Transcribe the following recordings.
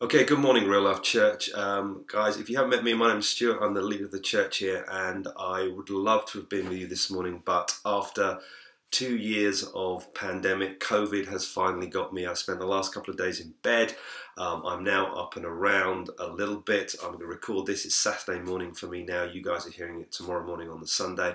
Okay, good morning, Real Life Church. Um, guys, if you haven't met me, my name's Stuart. I'm the leader of the church here, and I would love to have been with you this morning, but after two years of pandemic, COVID has finally got me. I spent the last couple of days in bed. Um, I'm now up and around a little bit. I'm going to record this. It's Saturday morning for me now. You guys are hearing it tomorrow morning on the Sunday.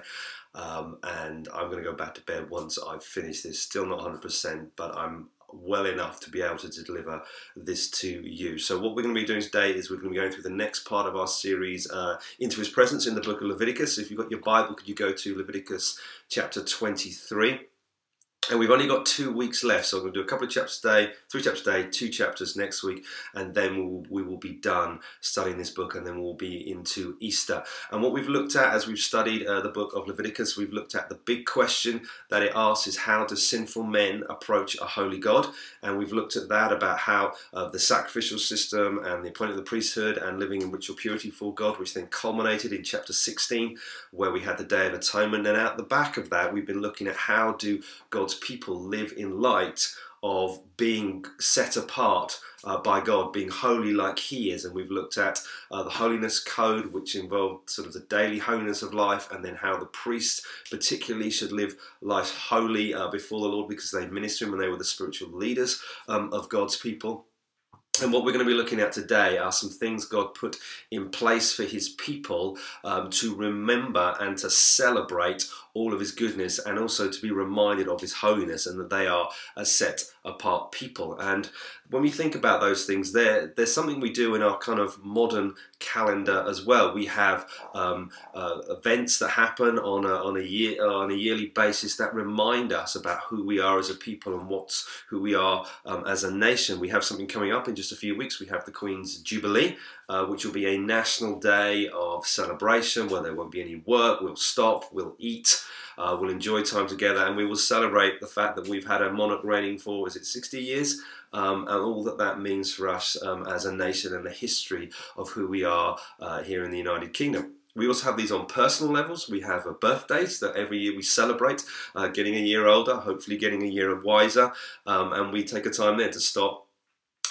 Um, and I'm going to go back to bed once I've finished this. Still not 100%, but I'm well enough to be able to deliver this to you. So, what we're going to be doing today is we're going to be going through the next part of our series, uh, Into His Presence in the book of Leviticus. If you've got your Bible, could you go to Leviticus chapter 23? And we've only got two weeks left, so I'm going to do a couple of chapters today, three chapters today, two chapters next week, and then we'll, we will be done studying this book, and then we'll be into Easter. And what we've looked at as we've studied uh, the book of Leviticus, we've looked at the big question that it asks is how do sinful men approach a holy God? And we've looked at that about how uh, the sacrificial system and the appointment of the priesthood and living in ritual purity for God, which then culminated in chapter 16, where we had the Day of Atonement. And out the back of that, we've been looking at how do God's God's people live in light of being set apart uh, by God, being holy like He is. And we've looked at uh, the holiness code, which involved sort of the daily holiness of life, and then how the priests, particularly, should live life holy uh, before the Lord because they minister Him and they were the spiritual leaders um, of God's people. And what we're going to be looking at today are some things God put in place for His people um, to remember and to celebrate all of His goodness and also to be reminded of His holiness and that they are a set apart people. And when we think about those things, there there's something we do in our kind of modern calendar as well. We have um, uh, events that happen on a, on a year on a yearly basis that remind us about who we are as a people and what's who we are um, as a nation. We have something coming up in just a few weeks. We have the Queen's Jubilee, uh, which will be a national day of celebration where there won't be any work. We'll stop. We'll eat. Uh, we'll enjoy time together and we will celebrate the fact that we've had a monarch reigning for, is it 60 years? Um, and all that that means for us um, as a nation and the history of who we are uh, here in the United Kingdom. We also have these on personal levels. We have birthdays that every year we celebrate, uh, getting a year older, hopefully getting a year of wiser, um, and we take a time there to stop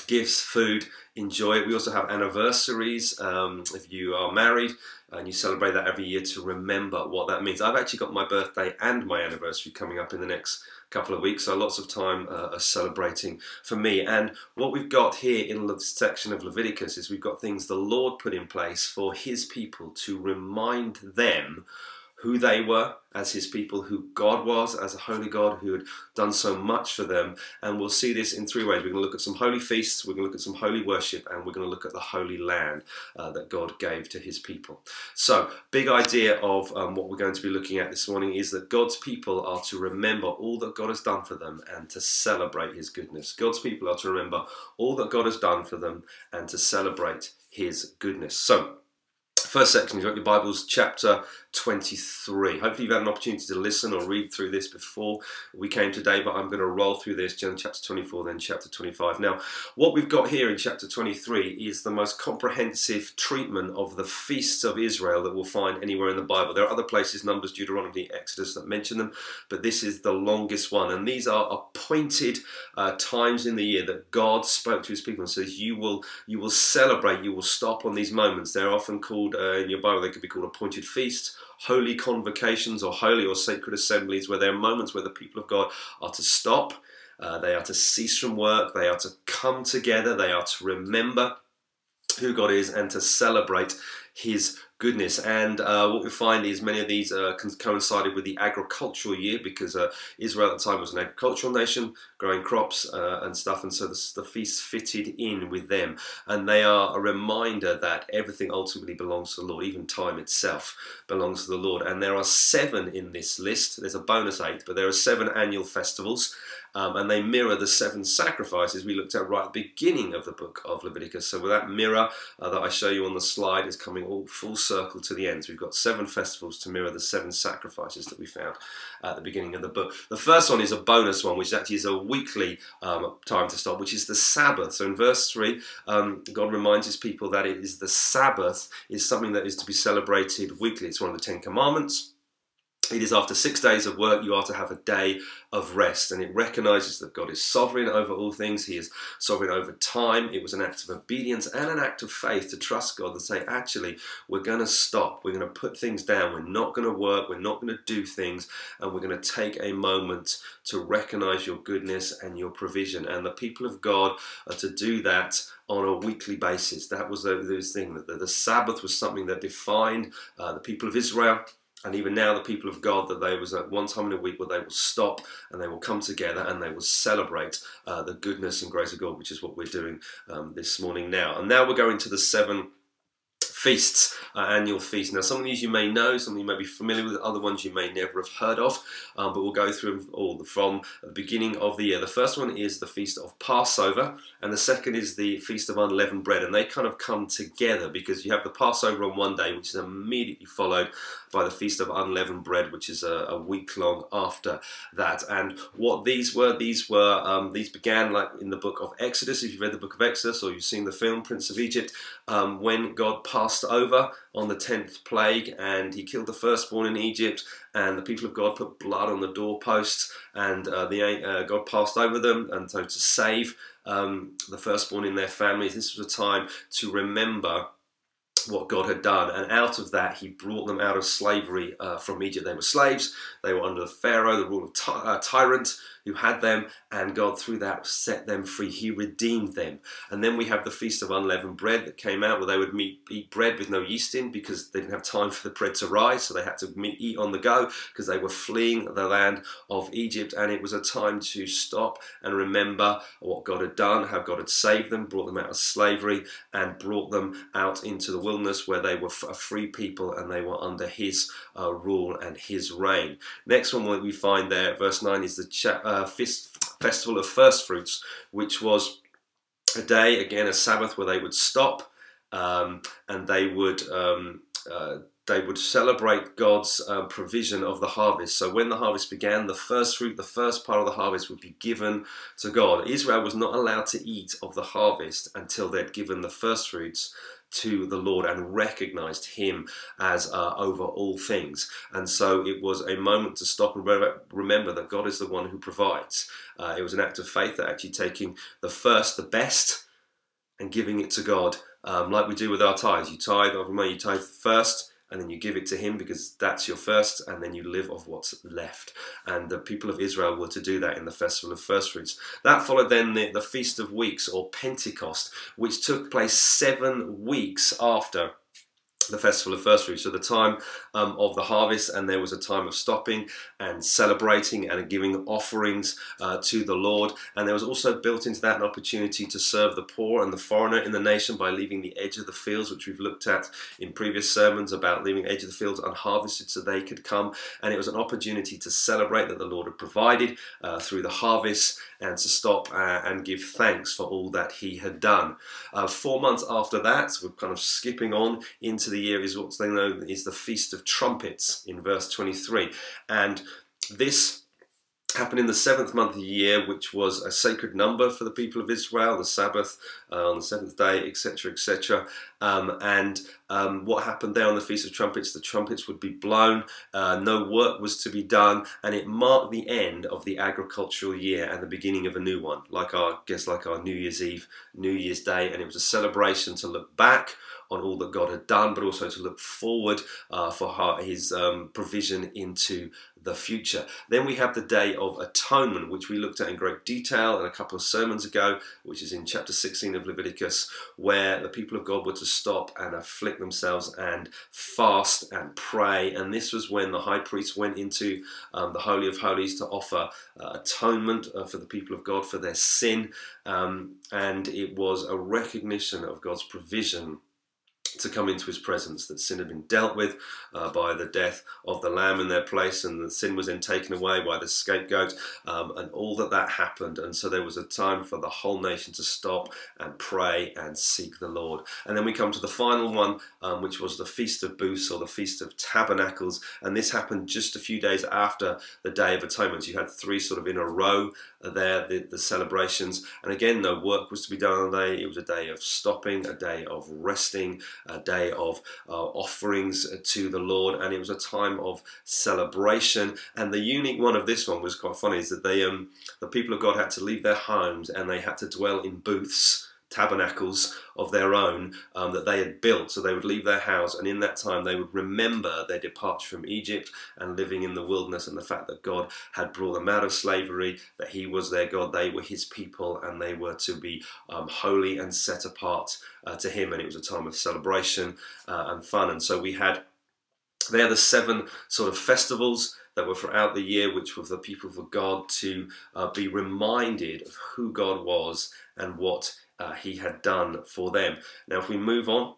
gifts, food, enjoy it. We also have anniversaries. Um, if you are married and you celebrate that every year to remember what that means. I've actually got my birthday and my anniversary coming up in the next couple of weeks, so lots of time uh, celebrating for me. And what we've got here in the section of Leviticus is we've got things the Lord put in place for His people to remind them who they were as his people, who God was as a holy God who had done so much for them. And we'll see this in three ways. We're going to look at some holy feasts, we're going to look at some holy worship, and we're going to look at the holy land uh, that God gave to his people. So, big idea of um, what we're going to be looking at this morning is that God's people are to remember all that God has done for them and to celebrate his goodness. God's people are to remember all that God has done for them and to celebrate his goodness. So, first section, you've got your Bibles, chapter 23. Hopefully, you've had an opportunity to listen or read through this before we came today, but I'm going to roll through this, chapter 24, then chapter 25. Now, what we've got here in chapter 23 is the most comprehensive treatment of the feasts of Israel that we'll find anywhere in the Bible. There are other places, Numbers, Deuteronomy, Exodus, that mention them, but this is the longest one. And these are appointed uh, times in the year that God spoke to his people and says, You will, you will celebrate, you will stop on these moments. They're often called, uh, in your Bible, they could be called appointed feasts holy convocations or holy or sacred assemblies where there are moments where the people of God are to stop, uh, they are to cease from work, they are to come together, they are to remember who God is and to celebrate His goodness. And uh, what we find is many of these uh, coincided with the agricultural year because uh, Israel at the time was an agricultural nation, growing crops uh, and stuff, and so the, the feasts fitted in with them. And they are a reminder that everything ultimately belongs to the Lord, even time itself belongs to the Lord. And there are seven in this list. There's a bonus eight, but there are seven annual festivals um, and they mirror the seven sacrifices we looked at right at the beginning of the book of Leviticus. So, with that mirror uh, that I show you on the slide is coming all full circle to the end. So, we've got seven festivals to mirror the seven sacrifices that we found at the beginning of the book. The first one is a bonus one, which actually is a weekly um, time to stop, which is the Sabbath. So, in verse 3, um, God reminds his people that it is the Sabbath is something that is to be celebrated weekly. It's one of the Ten Commandments. It is after six days of work you are to have a day of rest and it recognizes that god is sovereign over all things. He is sovereign over time. It was an act of obedience and an act of faith to trust god and say actually we're going to stop. We're going to put things down. We're not going to work. We're not going to do things and we're going to take a moment to recognize your goodness and your provision. And the people of god are to do that on a weekly basis. That was the, the thing that the, the sabbath was something that defined uh, the people of israel and even now the people of God that there was at one time in a week where they will stop and they will come together and they will celebrate uh, the goodness and grace of God, which is what we're doing um, this morning now. And now we're going to the seven feasts, uh, annual feasts. Now, some of these you may know, some of you may be familiar with, other ones you may never have heard of, um, but we'll go through them all from the beginning of the year. The first one is the Feast of Passover, and the second is the Feast of Unleavened Bread, and they kind of come together because you have the Passover on one day, which is immediately followed by the Feast of Unleavened Bread, which is a, a week long after that. And what these were, these were, um, these began like in the book of Exodus, if you've read the book of Exodus or you've seen the film Prince of Egypt, um, when God passed over on the 10th plague and he killed the firstborn in Egypt and the people of God put blood on the doorposts and uh, the, uh, God passed over them and so to save um, the firstborn in their families. This was a time to remember what God had done, and out of that, He brought them out of slavery uh, from Egypt. They were slaves, they were under the Pharaoh, the rule of ty- uh, tyrant, who had them, and God through that set them free. He redeemed them. And then we have the Feast of Unleavened Bread that came out where they would meet, eat bread with no yeast in because they didn't have time for the bread to rise, so they had to meet, eat on the go because they were fleeing the land of Egypt. And it was a time to stop and remember what God had done, how God had saved them, brought them out of slavery, and brought them out into the where they were a free people and they were under His uh, rule and His reign. Next one we find there, verse 9, is the chapter uh, festival of first fruits, which was a day, again, a Sabbath, where they would stop um, and they would. Um, uh, they would celebrate God's uh, provision of the harvest. So when the harvest began, the first fruit, the first part of the harvest would be given to God. Israel was not allowed to eat of the harvest until they'd given the first fruits to the Lord and recognized Him as uh, over all things. And so it was a moment to stop and remember that God is the one who provides. Uh, it was an act of faith that actually taking the first, the best, and giving it to God, um, like we do with our tithes. You tithe money, you tithe first and then you give it to him because that's your first, and then you live off what's left. And the people of Israel were to do that in the festival of first fruits. That followed then the, the Feast of Weeks or Pentecost, which took place seven weeks after the festival of first fruits, so the time um, of the harvest, and there was a time of stopping and celebrating and giving offerings uh, to the Lord. And there was also built into that an opportunity to serve the poor and the foreigner in the nation by leaving the edge of the fields, which we've looked at in previous sermons about leaving edge of the fields unharvested so they could come. And it was an opportunity to celebrate that the Lord had provided uh, through the harvest and to stop uh, and give thanks for all that He had done. Uh, four months after that, we're kind of skipping on into the year, is what's known is the Feast of Trumpets in verse 23. And this happened in the seventh month of the year, which was a sacred number for the people of Israel, the Sabbath uh, on the seventh day, etc., etc. Um, and um, what happened there on the Feast of Trumpets, the trumpets would be blown, uh, no work was to be done, and it marked the end of the agricultural year and the beginning of a new one, like our, I guess, like our New Year's Eve, New Year's Day, and it was a celebration to look back on all that God had done, but also to look forward uh, for His um, provision into the future. Then we have the Day of Atonement, which we looked at in great detail in a couple of sermons ago, which is in chapter 16 of Leviticus, where the people of God were to stop and afflict themselves and fast and pray. And this was when the high priest went into um, the Holy of Holies to offer uh, atonement uh, for the people of God for their sin. Um, and it was a recognition of God's provision to come into his presence, that sin had been dealt with uh, by the death of the lamb in their place, and the sin was then taken away by the scapegoat, um, and all that that happened. And so there was a time for the whole nation to stop and pray and seek the Lord. And then we come to the final one, um, which was the Feast of Booths or the Feast of Tabernacles, and this happened just a few days after the Day of Atonement. You had three sort of in a row there, the, the celebrations, and again, no work was to be done on the day. It was a day of stopping, a day of resting a day of uh, offerings to the Lord, and it was a time of celebration. And the unique one of this one was quite funny is that they, um, the people of God had to leave their homes and they had to dwell in booths tabernacles of their own um, that they had built. So they would leave their house, and in that time they would remember their departure from Egypt and living in the wilderness, and the fact that God had brought them out of slavery, that He was their God, they were His people, and they were to be um, holy and set apart uh, to Him. And it was a time of celebration uh, and fun. And so we had. They are the seven sort of festivals that were throughout the year, which were for people for God to uh, be reminded of who God was and what uh, he had done for them. Now, if we move on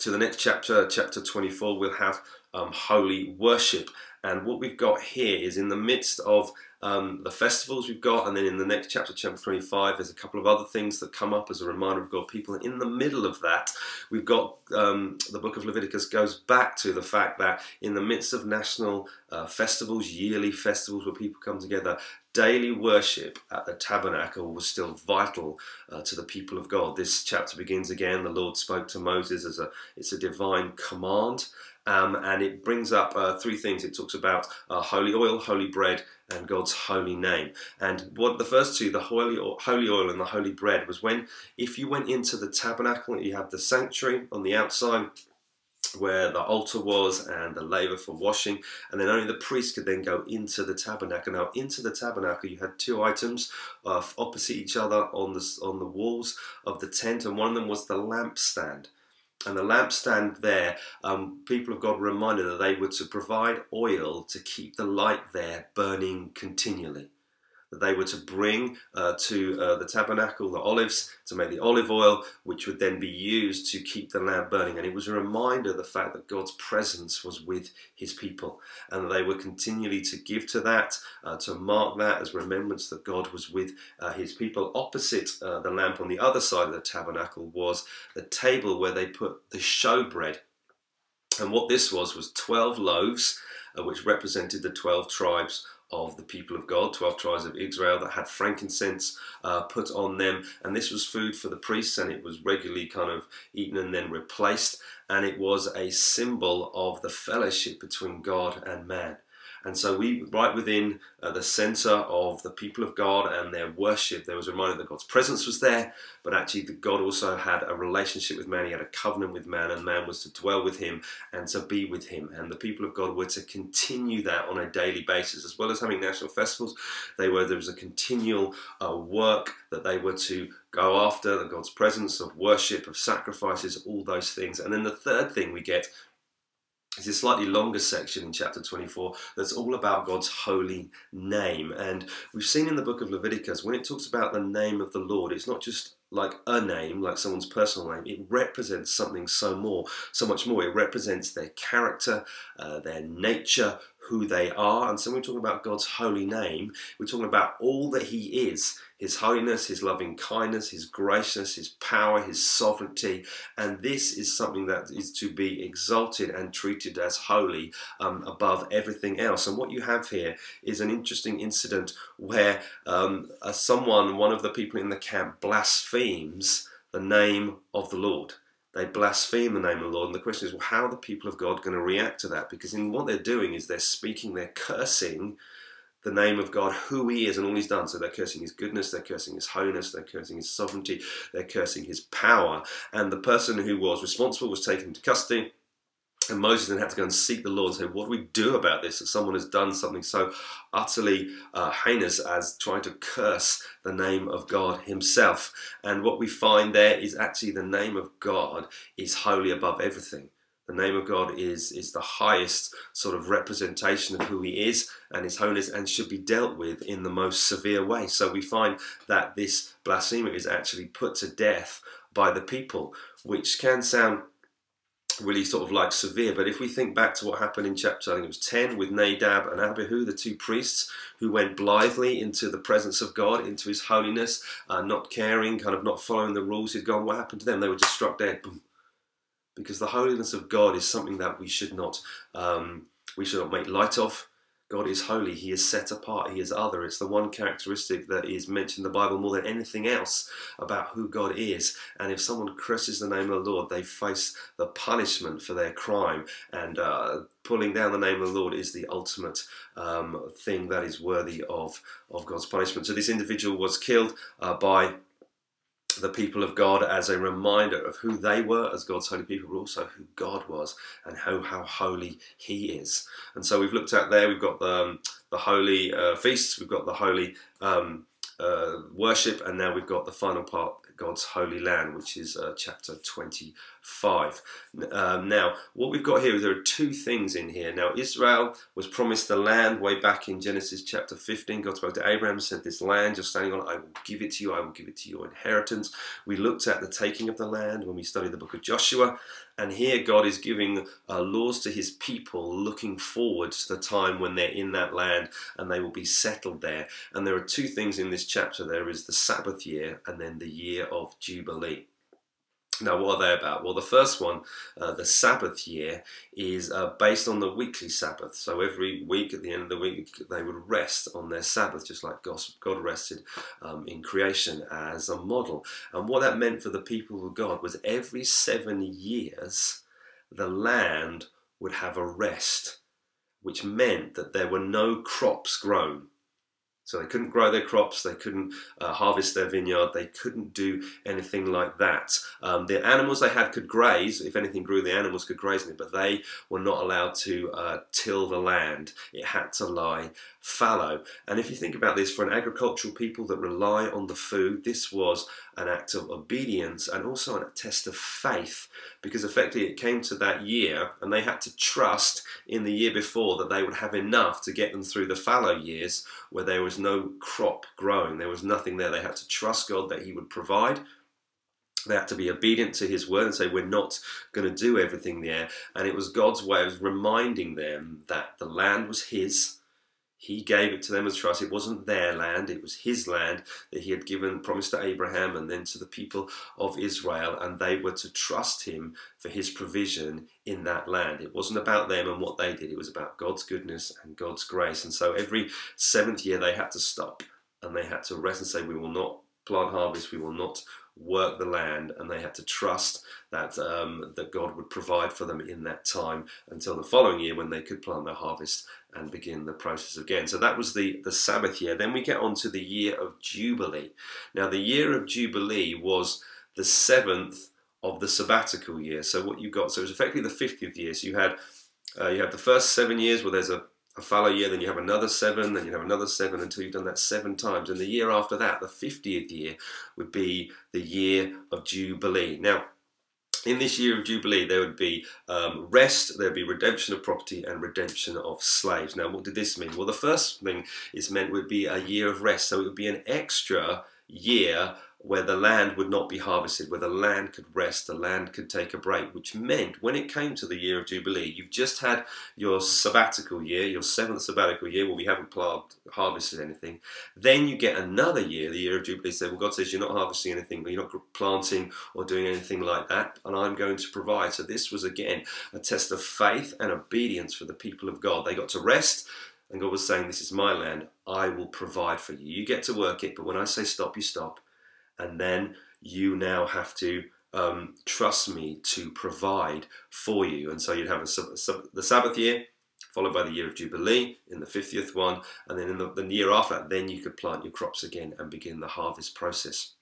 to the next chapter, chapter 24, we'll have um, holy worship. And what we've got here is in the midst of um, the festivals we've got, and then in the next chapter, chapter 25, there's a couple of other things that come up as a reminder of God people. And in the middle of that, we've got um, the book of Leviticus goes back to the fact that in the midst of national uh, festivals, yearly festivals where people come together, daily worship at the tabernacle was still vital uh, to the people of God. This chapter begins again. The Lord spoke to Moses as a it's a divine command. Um, and it brings up uh, three things. It talks about uh, holy oil, holy bread, and God's holy name. And what the first two, the holy holy oil and the holy bread, was when if you went into the tabernacle, you have the sanctuary on the outside where the altar was and the laver for washing, and then only the priest could then go into the tabernacle. Now, into the tabernacle, you had two items uh, opposite each other on the on the walls of the tent, and one of them was the lampstand. And the lampstand there, um, people of God reminded that they were to provide oil to keep the light there burning continually that they were to bring uh, to uh, the tabernacle the olives to make the olive oil, which would then be used to keep the lamp burning. And it was a reminder of the fact that God's presence was with his people, and they were continually to give to that, uh, to mark that as remembrance that God was with uh, his people. Opposite uh, the lamp on the other side of the tabernacle was the table where they put the showbread. And what this was was 12 loaves, uh, which represented the 12 tribes of the people of God, 12 tribes of Israel that had frankincense uh, put on them. And this was food for the priests, and it was regularly kind of eaten and then replaced. And it was a symbol of the fellowship between God and man. And so we, right within uh, the center of the people of God and their worship, there was a reminder that God's presence was there, but actually that God also had a relationship with man. He had a covenant with man, and man was to dwell with him and to be with him. And the people of God were to continue that on a daily basis, as well as having national festivals. They were there was a continual uh, work that they were to go after the God's presence of worship, of sacrifices, all those things. And then the third thing we get it's a slightly longer section in chapter 24 that's all about God's holy name. And we've seen in the book of Leviticus, when it talks about the name of the Lord, it's not just like a name, like someone's personal name. It represents something so more, so much more. It represents their character, uh, their nature, who they are. And so when we're talking about God's holy name, we're talking about all that He is his holiness, his loving kindness, his graciousness, his power, his sovereignty. And this is something that is to be exalted and treated as holy um, above everything else. And what you have here is an interesting incident where um, uh, someone, one of the people in the camp, blasphemes the name of the Lord they blaspheme the name of the Lord. And the question is, well, how are the people of God going to react to that? Because in what they're doing is they're speaking, they're cursing the name of God, who He is, and all He's done. So they're cursing His goodness, they're cursing His holiness, they're cursing His sovereignty, they're cursing His power. And the person who was responsible was taken into custody. And Moses then had to go and seek the Lord and say, What do we do about this? That someone has done something so utterly uh, heinous as trying to curse the name of God Himself. And what we find there is actually the name of God is holy above everything. The name of God is, is the highest sort of representation of who He is and His holiness and should be dealt with in the most severe way. So we find that this blasphemer is actually put to death by the people, which can sound really sort of like severe. But if we think back to what happened in chapter, I think it was 10 with Nadab and Abihu, the two priests who went blithely into the presence of God, into his holiness, uh, not caring, kind of not following the rules he'd gone, what happened to them? They were just struck dead. Boom because the holiness of God is something that we should not um, we should not make light of. God is holy. He is set apart. He is other. It's the one characteristic that is mentioned in the Bible more than anything else about who God is. And if someone curses the name of the Lord, they face the punishment for their crime. And uh, pulling down the name of the Lord is the ultimate um, thing that is worthy of, of God's punishment. So this individual was killed uh, by the people of God as a reminder of who they were as God's holy people, but also who God was and how, how holy He is. And so we've looked at there, we've got the, um, the holy uh, feasts, we've got the holy um, uh, worship, and now we've got the final part, God's holy land, which is uh, chapter 25. Um, now, what we've got here is there are two things in here. Now, Israel was promised the land way back in Genesis chapter 15. God spoke to Abraham, said, This land you're standing on, I will give it to you, I will give it to your inheritance. We looked at the taking of the land when we studied the book of Joshua, and here God is giving uh, laws to his people, looking forward to the time when they're in that land and they will be settled there. And there are two things in this chapter there is the Sabbath year and then the year of Jubilee. Now, what are they about? Well, the first one, uh, the Sabbath year, is uh, based on the weekly Sabbath. So every week, at the end of the week, they would rest on their Sabbath, just like God rested um, in creation as a model. And what that meant for the people of God was every seven years, the land would have a rest, which meant that there were no crops grown so they couldn't grow their crops, they couldn't uh, harvest their vineyard, they couldn't do anything like that. Um, the animals they had could graze, if anything grew, the animals could graze in it, but they were not allowed to uh, till the land. It had to lie fallow. And if you think about this, for an agricultural people that rely on the food, this was an act of obedience and also a test of faith because effectively it came to that year and they had to trust in the year before that they would have enough to get them through the fallow years where there was no crop growing, there was nothing there. They had to trust God that He would provide. They had to be obedient to his word and say, We're not going to do everything there. And it was God's way of reminding them that the land was his, he gave it to them as trust. It wasn't their land, it was his land that he had given, promised to Abraham and then to the people of Israel, and they were to trust him for his provision in that land. It wasn't about them and what they did, it was about God's goodness and God's grace. And so every seventh year they had to stop and they had to rest and say, We will not plant harvest, we will not work the land, and they had to trust that um, that God would provide for them in that time until the following year when they could plant their harvest and begin the process again. So that was the the Sabbath year. Then we get on to the year of Jubilee. Now the year of Jubilee was the seventh of the sabbatical year. So what you got, so it was effectively the fiftieth year. So you had uh, you had the first seven years where there's a a fallow year, then you have another seven, then you have another seven until you've done that seven times. And the year after that, the 50th year, would be the year of Jubilee. Now, in this year of Jubilee, there would be um, rest, there would be redemption of property, and redemption of slaves. Now, what did this mean? Well, the first thing is meant would be a year of rest. So it would be an extra year where the land would not be harvested, where the land could rest, the land could take a break, which meant when it came to the year of Jubilee, you've just had your sabbatical year, your seventh sabbatical year, where we haven't ploughed, harvested anything. Then you get another year, the year of Jubilee, say, well, God says you're not harvesting anything, you're not planting or doing anything like that, and I'm going to provide. So this was again a test of faith and obedience for the people of God. They got to rest. And God was saying, This is my land, I will provide for you. You get to work it, but when I say stop, you stop and then you now have to um, trust me to provide for you. And so you'd have a, the Sabbath year, followed by the year of Jubilee in the 50th one, and then in the, the year after then you could plant your crops again and begin the harvest process.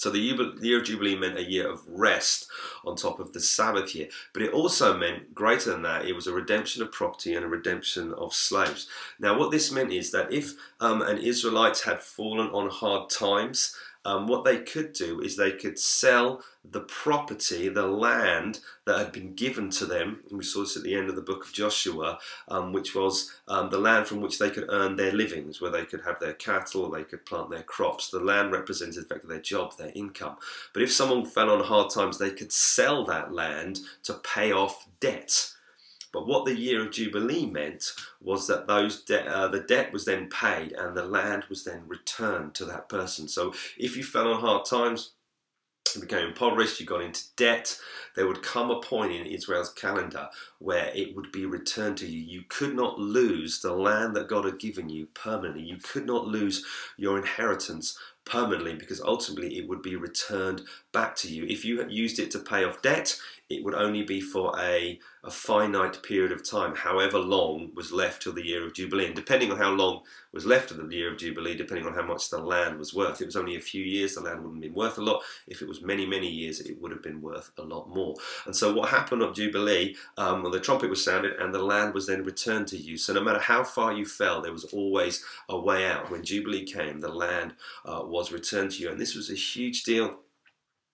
So the year of Jubilee meant a year of rest on top of the Sabbath year. But it also meant, greater than that, it was a redemption of property and a redemption of slaves. Now, what this meant is that if um, an Israelite had fallen on hard times, um, what they could do is they could sell the property, the land that had been given to them. And we saw this at the end of the book of Joshua, um, which was um, the land from which they could earn their livings, where they could have their cattle, they could plant their crops. The land represented the their job, their income. But if someone fell on hard times, they could sell that land to pay off debt. But what the year of Jubilee meant was that those de- uh, the debt was then paid and the land was then returned to that person. So if you fell on hard times, you became impoverished, you got into debt, there would come a point in Israel's calendar where it would be returned to you. You could not lose the land that God had given you permanently. You could not lose your inheritance permanently because ultimately it would be returned back to you. If you had used it to pay off debt, it would only be for a, a finite period of time, however long was left till the year of Jubilee. And depending on how long was left of the year of Jubilee, depending on how much the land was worth, if it was only a few years, the land wouldn't have been worth a lot. If it was many, many years, it would have been worth a lot more. And so what happened at Jubilee, um, well, the trumpet was sounded and the land was then returned to you. So no matter how far you fell, there was always a way out. When Jubilee came, the land uh, was returned to you. And this was a huge deal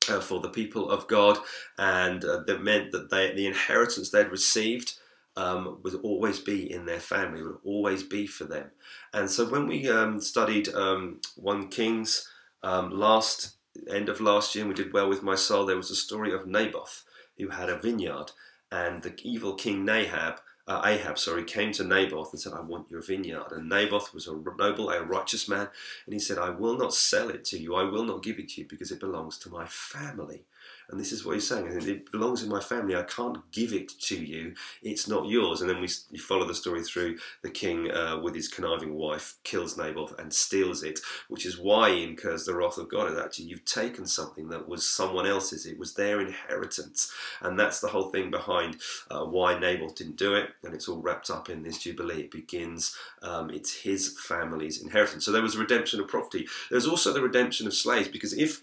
uh, for the people of God, and uh, that meant that they, the inheritance they'd received um, would always be in their family, would always be for them. And so when we um, studied um, 1 Kings um, last end of last year, and we did well with my soul, there was a story of Naboth who had a vineyard, and the evil king Nahab uh, Ahab, sorry, came to Naboth and said, I want your vineyard. And Naboth was a noble, a righteous man, and he said, I will not sell it to you, I will not give it to you because it belongs to my family. And this is what he's saying. It belongs in my family. I can't give it to you. It's not yours. And then we, we follow the story through the king uh, with his conniving wife kills Naboth and steals it, which is why he incurs the wrath of God. Is actually you've taken something that was someone else's. It was their inheritance, and that's the whole thing behind uh, why Naboth didn't do it. And it's all wrapped up in this jubilee. It begins. Um, it's his family's inheritance. So there was a redemption of property. There was also the redemption of slaves because if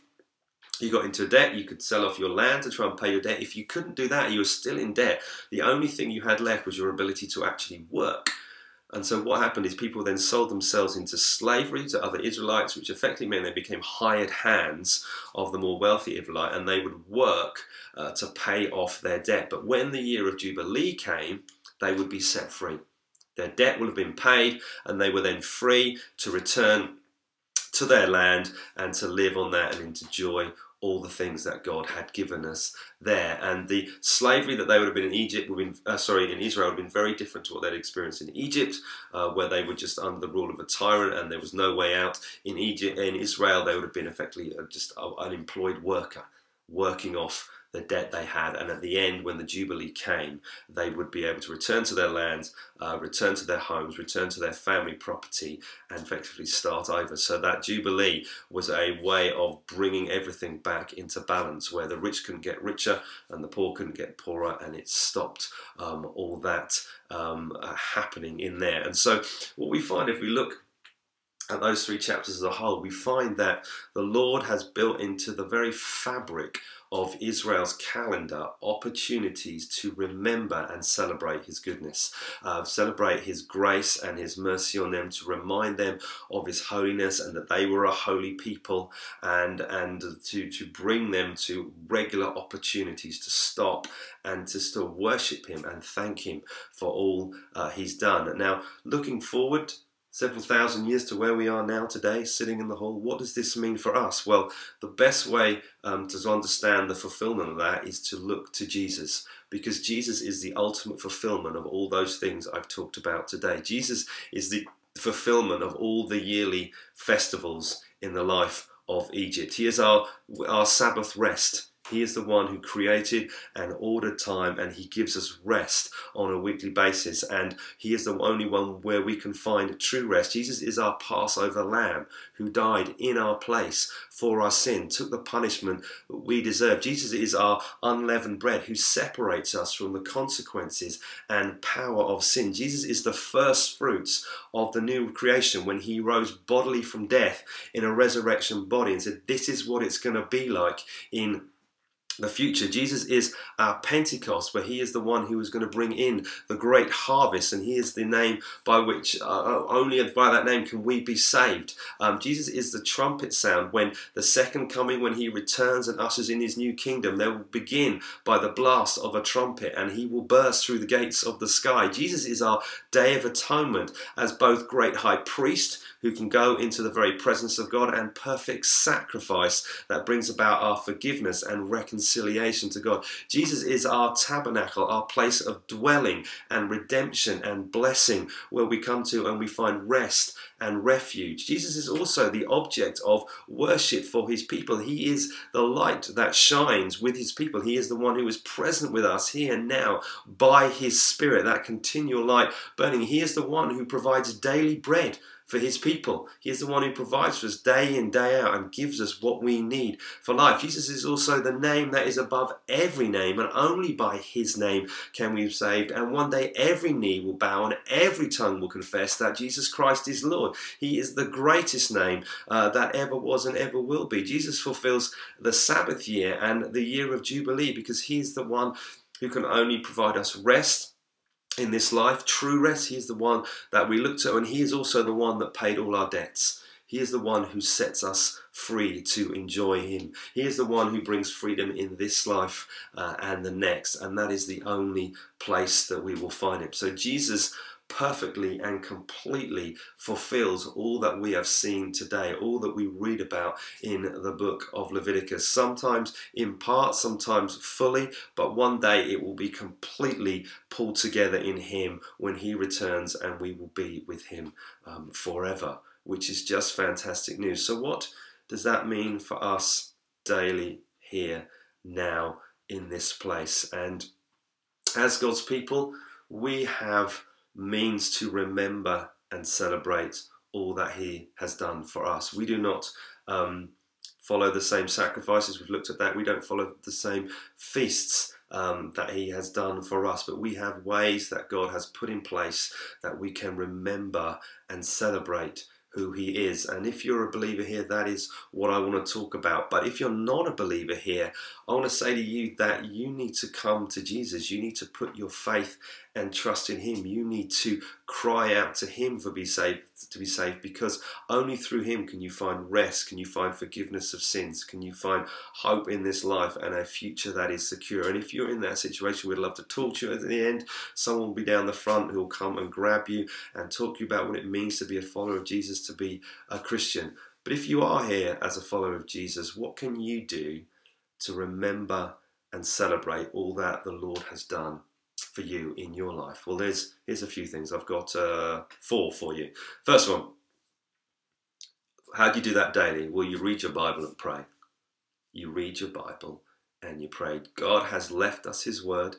you got into debt, you could sell off your land to try and pay your debt. If you couldn't do that, you were still in debt. The only thing you had left was your ability to actually work. And so what happened is people then sold themselves into slavery to other Israelites, which effectively meant they became hired hands of the more wealthy Israelite, and they would work uh, to pay off their debt. But when the year of Jubilee came, they would be set free. Their debt would have been paid, and they were then free to return to their land and to live on that and enjoy all the things that God had given us there. And the slavery that they would have been in Egypt, would have been, uh, sorry, in Israel, would have been very different to what they'd experienced in Egypt, uh, where they were just under the rule of a tyrant and there was no way out. In Egypt, in Israel, they would have been effectively uh, just an unemployed worker, working off the debt they had, and at the end, when the Jubilee came, they would be able to return to their lands, uh, return to their homes, return to their family property, and effectively start over. So that Jubilee was a way of bringing everything back into balance, where the rich couldn't get richer and the poor couldn't get poorer, and it stopped um, all that um, uh, happening in there. And so, what we find if we look at those three chapters as a whole, we find that the Lord has built into the very fabric of Israel's calendar opportunities to remember and celebrate his goodness, uh, celebrate his grace and his mercy on them, to remind them of his holiness and that they were a holy people, and and to to bring them to regular opportunities to stop and to still worship him and thank him for all uh, he's done. Now, looking forward several thousand years to where we are now today, sitting in the hall. What does this mean for us? Well, the best way um, to understand the fulfillment of that is to look to Jesus, because Jesus is the ultimate fulfillment of all those things I've talked about today. Jesus is the fulfillment of all the yearly festivals in the life of Egypt. He is our, our Sabbath rest. He is the one who created and ordered time, and He gives us rest on a weekly basis. And He is the only one where we can find true rest. Jesus is our Passover lamb who died in our place for our sin, took the punishment that we deserve. Jesus is our unleavened bread who separates us from the consequences and power of sin. Jesus is the first fruits of the new creation when He rose bodily from death in a resurrection body and said, This is what it's going to be like in the future. Jesus is our Pentecost, where He is the one who is going to bring in the great harvest, and He is the name by which uh, only by that name can we be saved. Um, Jesus is the trumpet sound when the second coming, when He returns and ushers in His new kingdom. They will begin by the blast of a trumpet, and He will burst through the gates of the sky. Jesus is our day of atonement as both great high priest who can go into the very presence of God and perfect sacrifice that brings about our forgiveness and reconciliation to God. Jesus is our tabernacle, our place of dwelling and redemption and blessing where we come to and we find rest and refuge. Jesus is also the object of worship for his people. He is the light that shines with his people. He is the one who is present with us here and now by his spirit, that continual light burning. He is the one who provides daily bread for his people. He is the one who provides for us day in, day out, and gives us what we need for life. Jesus is also the name that is above every name, and only by his name can we be saved. And one day every knee will bow and every tongue will confess that Jesus Christ is Lord. He is the greatest name uh, that ever was and ever will be. Jesus fulfills the Sabbath year and the year of Jubilee because he is the one who can only provide us rest in this life. True rest, He is the one that we look to, and He is also the one that paid all our debts. He is the one who sets us free to enjoy Him. He is the one who brings freedom in this life uh, and the next, and that is the only place that we will find Him. So, Jesus perfectly and completely fulfills all that we have seen today, all that we read about in the book of Leviticus. Sometimes in part, sometimes fully, but one day it will be completely pulled together in Him when He returns and we will be with Him um, forever, which is just fantastic news. So, what does that mean for us daily here, now, in this place? And as God's people, we have means to remember and celebrate all that He has done for us. We do not um, follow the same sacrifices. We've looked at that. We don't follow the same feasts. Um, that He has done for us, but we have ways that God has put in place that we can remember and celebrate who he is. And if you're a believer here, that is what I want to talk about. But if you're not a believer here, I want to say to you that you need to come to Jesus. You need to put your faith and trust in him. You need to cry out to him for be saved to be saved because only through him can you find rest, can you find forgiveness of sins, can you find hope in this life and a future that is secure. And if you're in that situation, we'd love to talk to you at the end. Someone will be down the front who will come and grab you and talk to you about what it means to be a follower of Jesus, to be a Christian. But if you are here as a follower of Jesus, what can you do to remember and celebrate all that the Lord has done for you in your life? Well, there's here's a few things. I've got uh, four for you. First one, how do you do that daily? Well, you read your Bible and pray. You read your Bible and you pray. God has left us His Word,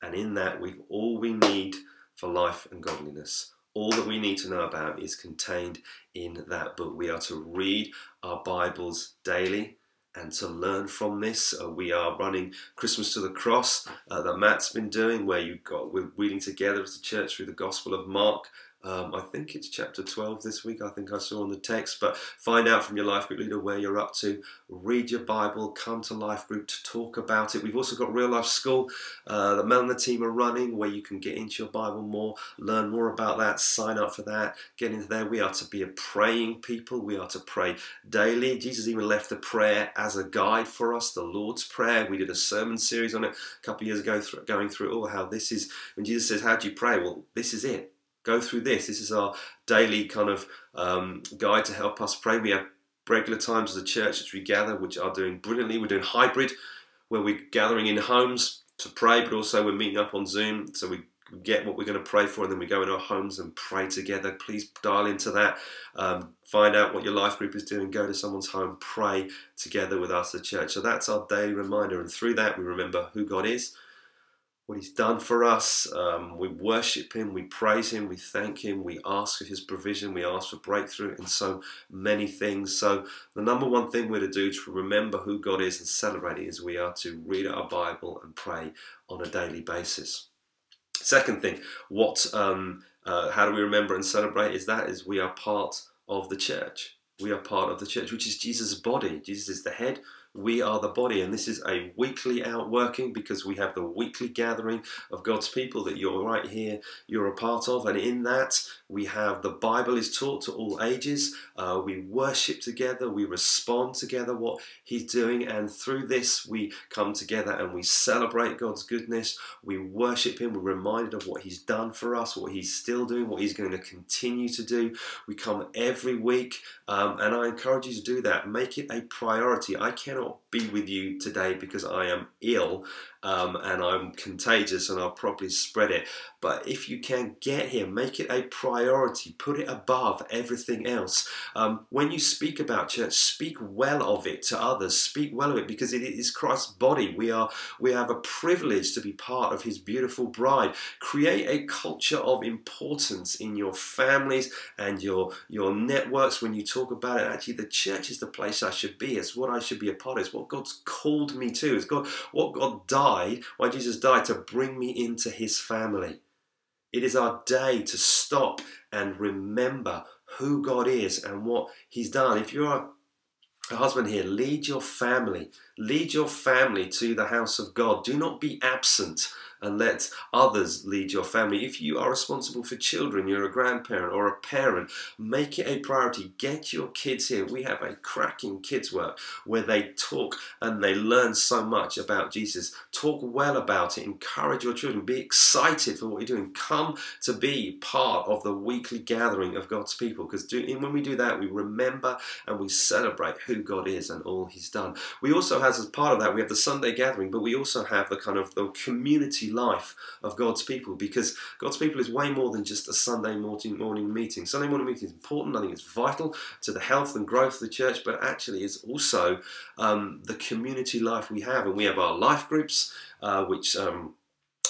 and in that we've all we need for life and godliness. All that we need to know about is contained in that book. We are to read our Bibles daily and to learn from this. Uh, we are running Christmas to the Cross uh, that Matt's been doing, where you got we're reading together as a church through the Gospel of Mark. Um, I think it's chapter 12 this week, I think I saw on the text. But find out from your life group leader where you're up to. Read your Bible, come to life group to talk about it. We've also got Real Life School uh, that Mel and the team are running where you can get into your Bible more, learn more about that, sign up for that, get into there. We are to be a praying people, we are to pray daily. Jesus even left the prayer as a guide for us, the Lord's Prayer. We did a sermon series on it a couple of years ago, going through all how this is when Jesus says, How do you pray? Well, this is it go through this. This is our daily kind of um, guide to help us pray. We have regular times as a church which we gather, which are doing brilliantly. We're doing hybrid, where we're gathering in homes to pray, but also we're meeting up on Zoom. So we get what we're going to pray for, and then we go in our homes and pray together. Please dial into that. Um, find out what your life group is doing. Go to someone's home, pray together with us, the church. So that's our daily reminder, and through that we remember who God is what he's done for us. Um, we worship him, we praise him, we thank him, we ask for his provision, we ask for breakthrough in so many things. So, the number one thing we're to do to remember who God is and celebrate it is we are to read our Bible and pray on a daily basis. Second thing, what, um, uh, how do we remember and celebrate? Is that is we are part of the church. We are part of the church, which is Jesus' body. Jesus is the head we are the body, and this is a weekly outworking because we have the weekly gathering of God's people that you're right here, you're a part of, and in that we have the Bible is taught to all ages. Uh, we worship together, we respond together what He's doing, and through this we come together and we celebrate God's goodness. We worship Him. We're reminded of what He's done for us, what He's still doing, what He's going to continue to do. We come every week, um, and I encourage you to do that. Make it a priority. I cannot be with you today because I am ill um, and I'm contagious and I'll probably spread it. But if you can get here, make it a priority, put it above everything else. Um, when you speak about church, speak well of it to others. Speak well of it because it is Christ's body. We are we have a privilege to be part of His beautiful bride. Create a culture of importance in your families and your your networks. When you talk about it, actually, the church is the place I should be. It's what I should be a part of. It's what God's called me to. It's God what God died. Why Jesus died to bring me into His family. It is our day to stop and remember who God is and what He's done. If you're husband here, lead your family. Lead your family to the house of God. Do not be absent and let others lead your family. If you are responsible for children, you're a grandparent or a parent, make it a priority. Get your kids here. We have a cracking kids work where they talk and they learn so much about Jesus. Talk well about it. Encourage your children. Be excited for what you're doing. Come to be part of the weekly gathering of God's people because when we do that, we remember and we celebrate who God is and all He's done. We also have, as part of that, we have the Sunday gathering, but we also have the kind of the community life of God's people because God's people is way more than just a Sunday morning, morning meeting. Sunday morning meeting is important. I think it's vital to the health and growth of the church, but actually it's also um, the community life we have. And we have our life groups, uh, which um,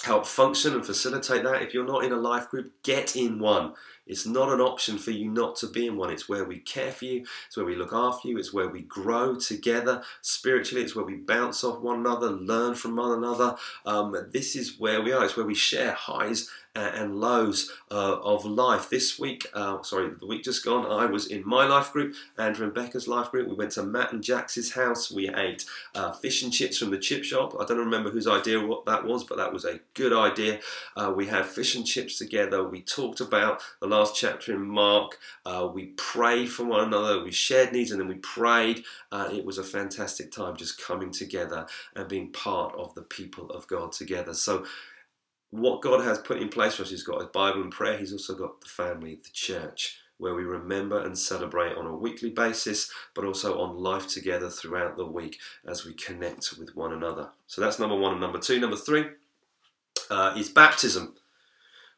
help function and facilitate that. If you're not in a life group, get in one. It's not an option for you not to be in one. It's where we care for you, it's where we look after you, it's where we grow together spiritually, it's where we bounce off one another, learn from one another. Um, this is where we are, it's where we share highs and lows uh, of life. This week, uh, sorry, the week just gone, I was in my life group, Andrew and Becca's life group. We went to Matt and Jax's house. We ate uh, fish and chips from the chip shop. I don't remember whose idea what that was, but that was a good idea. We had fish and chips together. We talked about the last chapter in Mark. We prayed for one another. We shared needs and then we prayed. It was a fantastic time just coming together and being part of the people of God together. So what God has put in place for us, He's got a Bible and prayer, He's also got the family, the church, where we remember and celebrate on a weekly basis, but also on life together throughout the week as we connect with one another. So that's number one and number two. Number three uh, is baptism.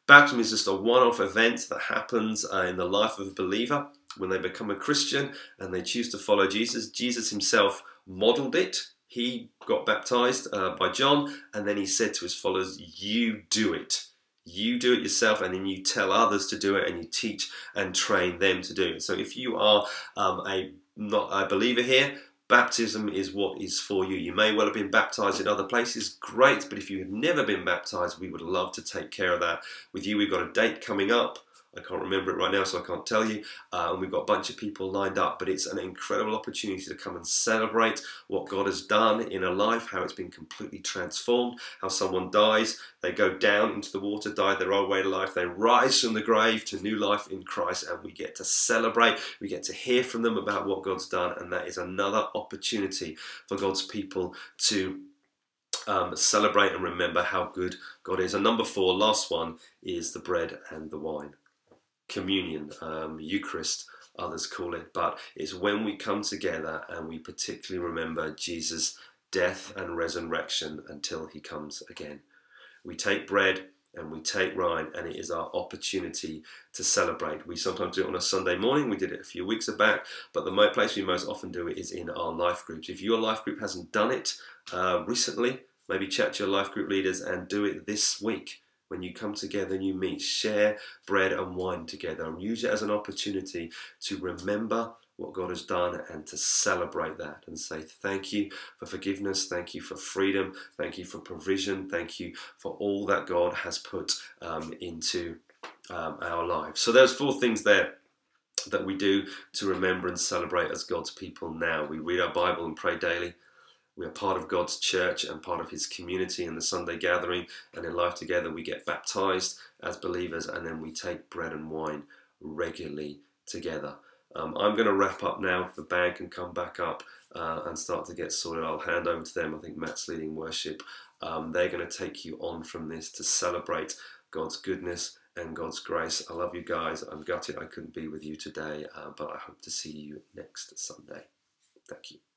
Baptism is just a one off event that happens uh, in the life of a believer when they become a Christian and they choose to follow Jesus. Jesus himself modeled it he got baptized uh, by John, and then he said to his followers, You do it. You do it yourself, and then you tell others to do it, and you teach and train them to do it. So, if you are um, a not a believer here, baptism is what is for you. You may well have been baptized in other places, great, but if you have never been baptized, we would love to take care of that with you. We've got a date coming up I can't remember it right now, so I can't tell you. Uh, and we've got a bunch of people lined up, but it's an incredible opportunity to come and celebrate what God has done in a life, how it's been completely transformed, how someone dies, they go down into the water, die their old way of life, they rise from the grave to new life in Christ, and we get to celebrate, we get to hear from them about what God's done, and that is another opportunity for God's people to um, celebrate and remember how good God is. And number four, last one, is the bread and the wine communion, um, Eucharist, others call it, but it's when we come together and we particularly remember Jesus' death and resurrection until he comes again. We take bread and we take wine, and it is our opportunity to celebrate. We sometimes do it on a Sunday morning. We did it a few weeks back, but the place we most often do it is in our life groups. If your life group hasn't done it uh, recently, maybe chat to your life group leaders and do it this week when you come together and you meet, share bread and wine together and use it as an opportunity to remember what God has done and to celebrate that and say thank you for forgiveness, thank you for freedom, thank you for provision, thank you for all that God has put um, into um, our lives. So there's four things there that we do to remember and celebrate as God's people now. We read our Bible and pray daily. We are part of God's church and part of His community in the Sunday gathering and in life together. We get baptized as believers and then we take bread and wine regularly together. Um, I'm going to wrap up now. The band can come back up uh, and start to get sorted. I'll hand over to them. I think Matt's leading worship. Um, they're going to take you on from this to celebrate God's goodness and God's grace. I love you guys. I'm gutted I couldn't be with you today, uh, but I hope to see you next Sunday. Thank you.